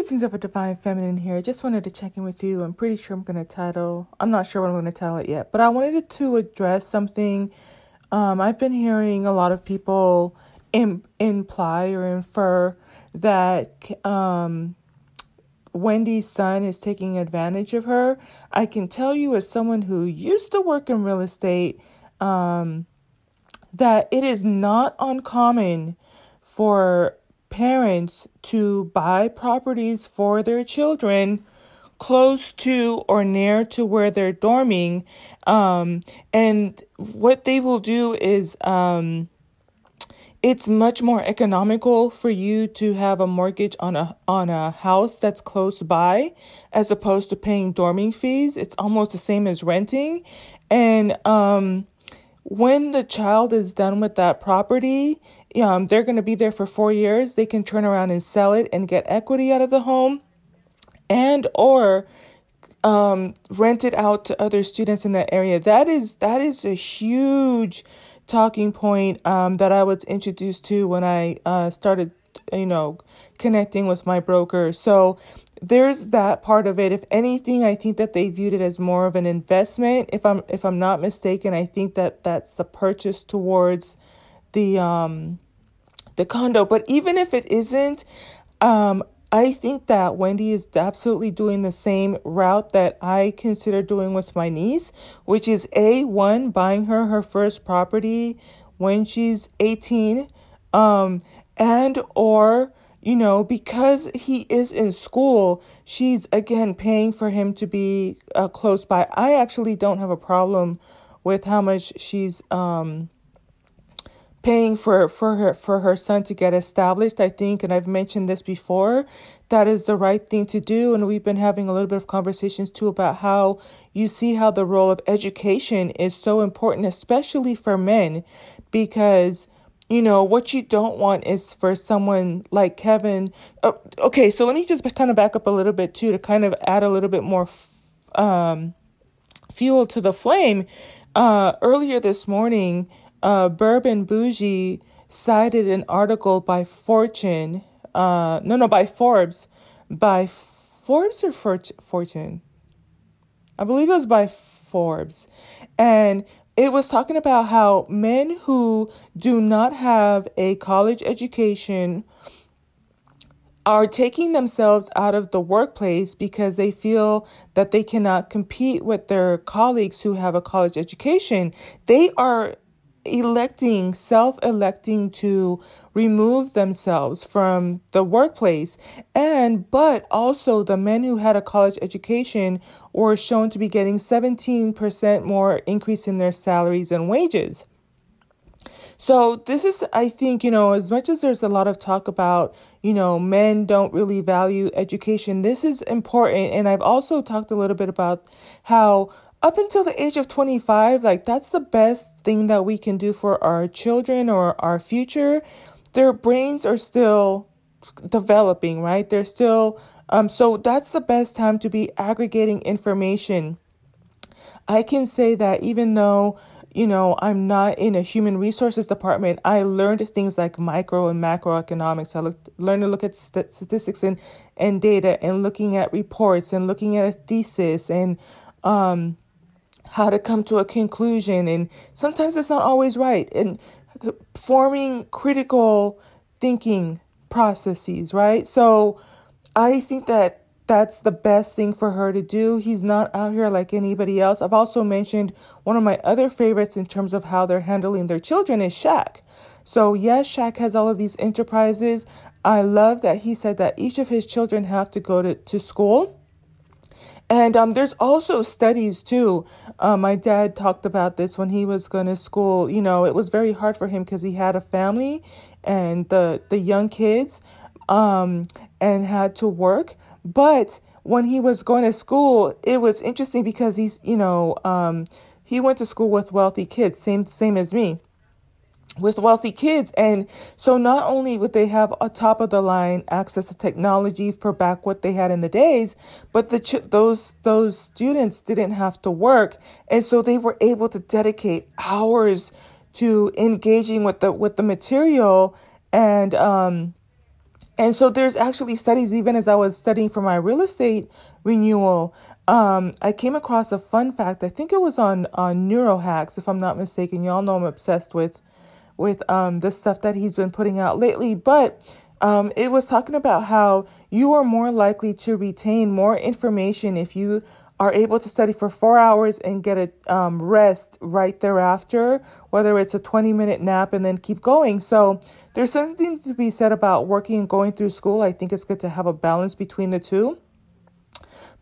Musings of a Divine Feminine here. I just wanted to check in with you. I'm pretty sure I'm going to title, I'm not sure what I'm going to title it yet, but I wanted to address something. Um, I've been hearing a lot of people Im- imply or infer that um, Wendy's son is taking advantage of her. I can tell you, as someone who used to work in real estate, um, that it is not uncommon for parents to buy properties for their children close to or near to where they're dorming. Um, and what they will do is um, it's much more economical for you to have a mortgage on a on a house that's close by as opposed to paying dorming fees. It's almost the same as renting. And um, when the child is done with that property, um, they're going to be there for four years. They can turn around and sell it and get equity out of the home, and or um, rent it out to other students in that area. That is that is a huge talking point um, that I was introduced to when I uh, started, you know, connecting with my broker. So there's that part of it. If anything, I think that they viewed it as more of an investment. If I'm if I'm not mistaken, I think that that's the purchase towards the um the condo. But even if it isn't, um, I think that Wendy is absolutely doing the same route that I consider doing with my niece, which is a one buying her her first property when she's 18 um and or you know, because he is in school, she's again paying for him to be uh, close by. I actually don't have a problem with how much she's um paying for for her for her son to get established. I think, and I've mentioned this before, that is the right thing to do. And we've been having a little bit of conversations too about how you see how the role of education is so important, especially for men, because you know, what you don't want is for someone like Kevin. Uh, okay, so let me just kind of back up a little bit too to kind of add a little bit more um, fuel to the flame. Uh, earlier this morning, uh, Bourbon Bougie cited an article by Fortune, uh, no, no, by Forbes, by Forbes or Fortune? I believe it was by Forbes. And it was talking about how men who do not have a college education are taking themselves out of the workplace because they feel that they cannot compete with their colleagues who have a college education. They are electing, self electing to remove themselves from the workplace. And, but also the men who had a college education were shown to be getting 17% more increase in their salaries and wages. So this is, I think, you know, as much as there's a lot of talk about, you know, men don't really value education, this is important. And I've also talked a little bit about how up until the age of 25, like that's the best thing that we can do for our children or our future. Their brains are still developing, right? They're still, um, so that's the best time to be aggregating information. I can say that even though, you know, I'm not in a human resources department, I learned things like micro and macroeconomics. I looked, learned to look at statistics and, and data and looking at reports and looking at a thesis and, um, how to come to a conclusion and sometimes it's not always right. And forming critical thinking processes right? So i think that that's the best thing for her to do. He's not out here like anybody else. I've also mentioned one of my other favorites in terms of how they're handling their children is Shaq. so yes Shaq has all of these enterprises. I love that he said that each of his children have to go to, to school and um, there's also studies too. Uh, my dad talked about this when he was going to school. You know, it was very hard for him because he had a family and the the young kids, um, and had to work. But when he was going to school, it was interesting because he's you know um, he went to school with wealthy kids, same same as me with wealthy kids. And so not only would they have a top of the line access to technology for back what they had in the days, but the ch- those those students didn't have to work, and so they were able to dedicate hours to engaging with the with the material and um And so there's actually studies, even as I was studying for my real estate renewal, um, I came across a fun fact. I think it was on on Neurohacks, if I'm not mistaken. Y'all know I'm obsessed with with um, the stuff that he's been putting out lately, but um, it was talking about how you are more likely to retain more information if you are able to study for four hours and get a um, rest right thereafter, whether it's a 20 minute nap and then keep going. So there's something to be said about working and going through school. I think it's good to have a balance between the two.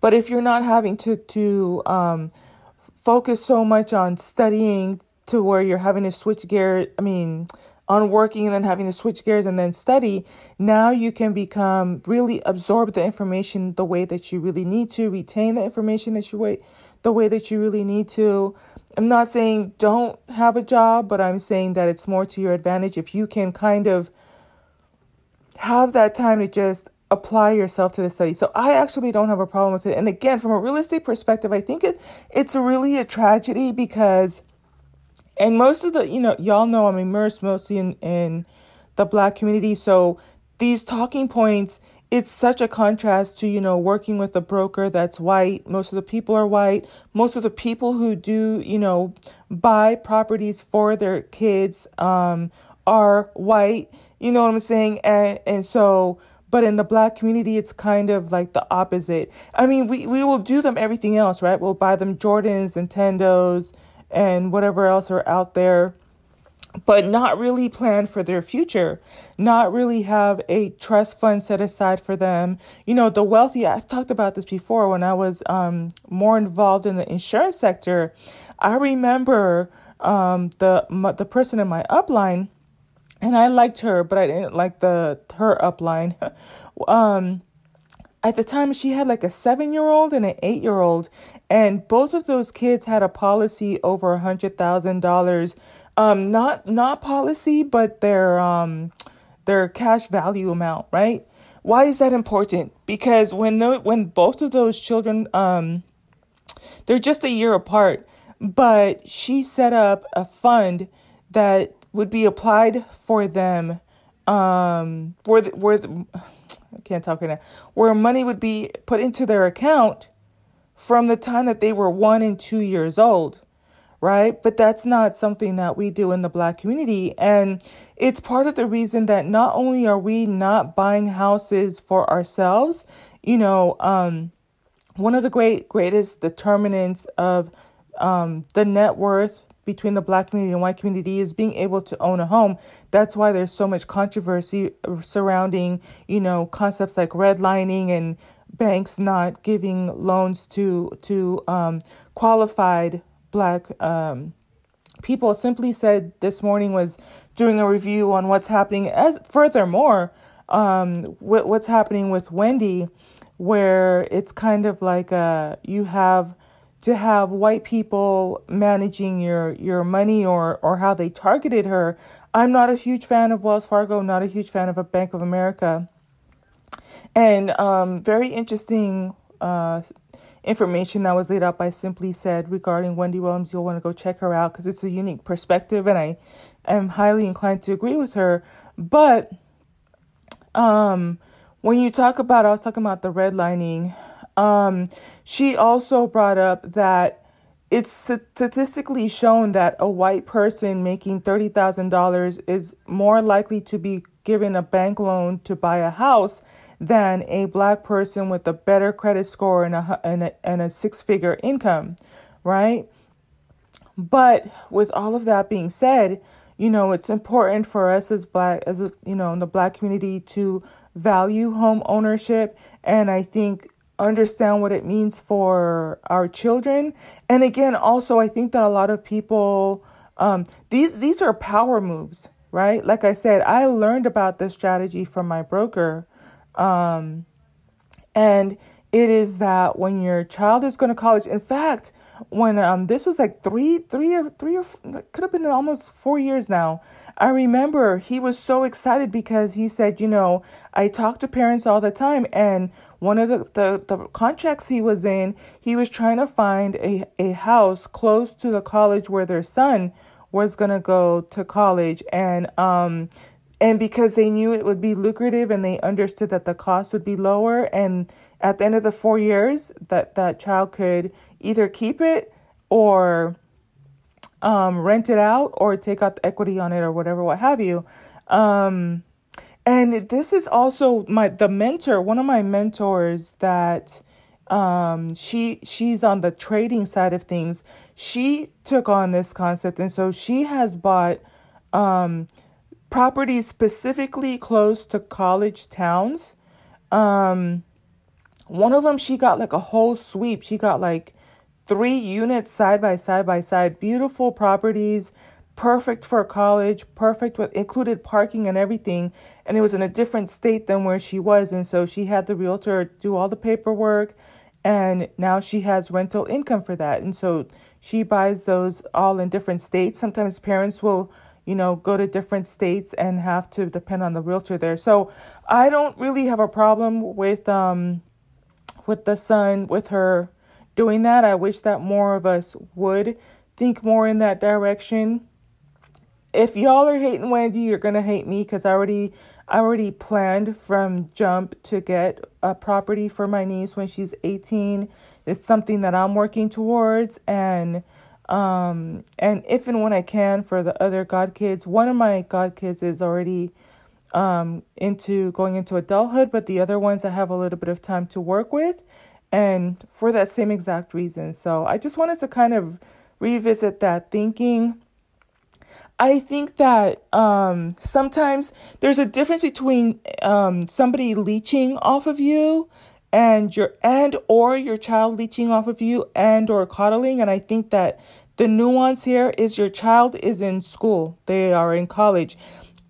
But if you're not having to, to um, focus so much on studying to where you're having to switch gear, I mean, on working and then having to switch gears and then study, now you can become really absorb the information the way that you really need to, retain the information that you wait the way that you really need to. I'm not saying don't have a job, but I'm saying that it's more to your advantage if you can kind of have that time to just apply yourself to the study. So I actually don't have a problem with it. And again, from a real estate perspective, I think it it's really a tragedy because and most of the you know y'all know i'm immersed mostly in in the black community. So these talking points it's such a contrast to you know working with a broker that's white. Most of the people are white. Most of the people who do you know buy properties for their kids um are white. You know what i'm saying? And and so but in the black community it's kind of like the opposite. I mean we we will do them everything else right? We'll buy them jordans nintendos and whatever else are out there, but not really plan for their future, not really have a trust fund set aside for them. You know, the wealthy, I've talked about this before when I was um, more involved in the insurance sector. I remember um, the, my, the person in my upline, and I liked her, but I didn't like the her upline. um, at the time she had like a seven year old and an eight year old and both of those kids had a policy over a hundred thousand dollars. Um not not policy but their um their cash value amount right? Why is that important? Because when the, when both of those children um they're just a year apart but she set up a fund that would be applied for them um where the, where the, I can't talk right now, where money would be put into their account from the time that they were one and two years old, right? But that's not something that we do in the black community. And it's part of the reason that not only are we not buying houses for ourselves, you know, um, one of the great greatest determinants of um, the net worth between the black community and white community is being able to own a home. That's why there's so much controversy surrounding, you know, concepts like redlining and banks not giving loans to to um, qualified black um, people. Simply said this morning was doing a review on what's happening. As furthermore, um, what, what's happening with Wendy, where it's kind of like uh, you have to have white people managing your your money or or how they targeted her. I'm not a huge fan of Wells Fargo, not a huge fan of a Bank of America. And um, very interesting uh, information that was laid out by Simply Said regarding Wendy Williams. You'll want to go check her out because it's a unique perspective, and I am highly inclined to agree with her. But um, when you talk about, I was talking about the redlining um, she also brought up that it's statistically shown that a white person making $30,000 is more likely to be given a bank loan to buy a house than a black person with a better credit score and a, and a, and a six figure income, right? But with all of that being said, you know, it's important for us as black, as a, you know, in the black community to value home ownership. And I think understand what it means for our children. And again, also, I think that a lot of people, um, these these are power moves, right? Like I said, I learned about this strategy from my broker, um, and it is that when your child is going to college, in fact, when um this was like three three or three or could have been almost four years now i remember he was so excited because he said you know i talk to parents all the time and one of the the, the contracts he was in he was trying to find a, a house close to the college where their son was going to go to college and um and because they knew it would be lucrative and they understood that the cost would be lower and at the end of the 4 years that that child could either keep it or um, rent it out or take out the equity on it or whatever what have you. Um, and this is also my the mentor one of my mentors that um she she's on the trading side of things. She took on this concept and so she has bought um properties specifically close to college towns. Um one of them she got like a whole sweep she got like three units side by side by side beautiful properties perfect for college, perfect with included parking and everything. And it was in a different state than where she was. And so she had the realtor do all the paperwork and now she has rental income for that. And so she buys those all in different states. Sometimes parents will, you know, go to different states and have to depend on the realtor there. So I don't really have a problem with um with the son with her doing that. I wish that more of us would think more in that direction if y'all are hating Wendy, you're gonna hate me because I already I already planned from jump to get a property for my niece when she's 18. It's something that I'm working towards and um and if and when I can for the other god kids. One of my god kids is already um into going into adulthood, but the other ones I have a little bit of time to work with and for that same exact reason. So I just wanted to kind of revisit that thinking I think that um, sometimes there's a difference between um, somebody leeching off of you and your and or your child leeching off of you and or coddling and I think that the nuance here is your child is in school. They are in college.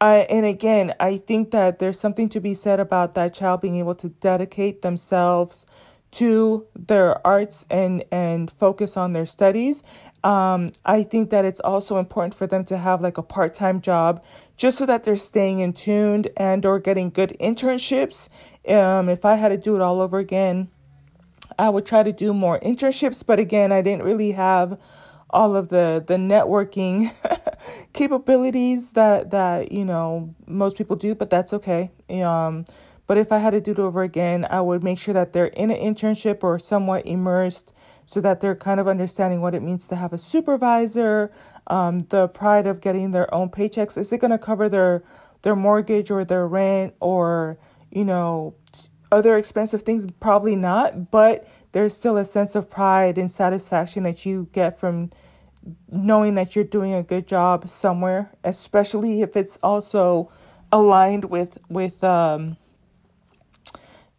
I, and again, I think that there's something to be said about that child being able to dedicate themselves to their arts and and focus on their studies. Um, I think that it's also important for them to have like a part-time job just so that they're staying in tuned and or getting good internships. Um, if I had to do it all over again, I would try to do more internships, but again, I didn't really have all of the the networking capabilities that that you know most people do, but that's okay. Um, but if I had to do it over again, I would make sure that they're in an internship or somewhat immersed so that they're kind of understanding what it means to have a supervisor, um, the pride of getting their own paychecks. Is it going to cover their their mortgage or their rent or, you know, other expensive things? Probably not, but there's still a sense of pride and satisfaction that you get from knowing that you're doing a good job somewhere, especially if it's also aligned with with um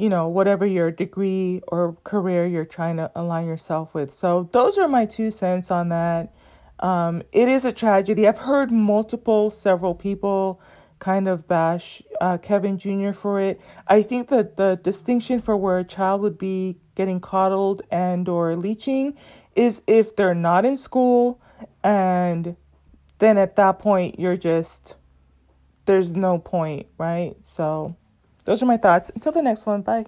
you know, whatever your degree or career you're trying to align yourself with. So, those are my two cents on that. Um, it is a tragedy. I've heard multiple, several people kind of bash uh, Kevin Jr. for it. I think that the distinction for where a child would be getting coddled and or leeching is if they're not in school and then at that point you're just there's no point, right? So those are my thoughts. Until the next one, bye.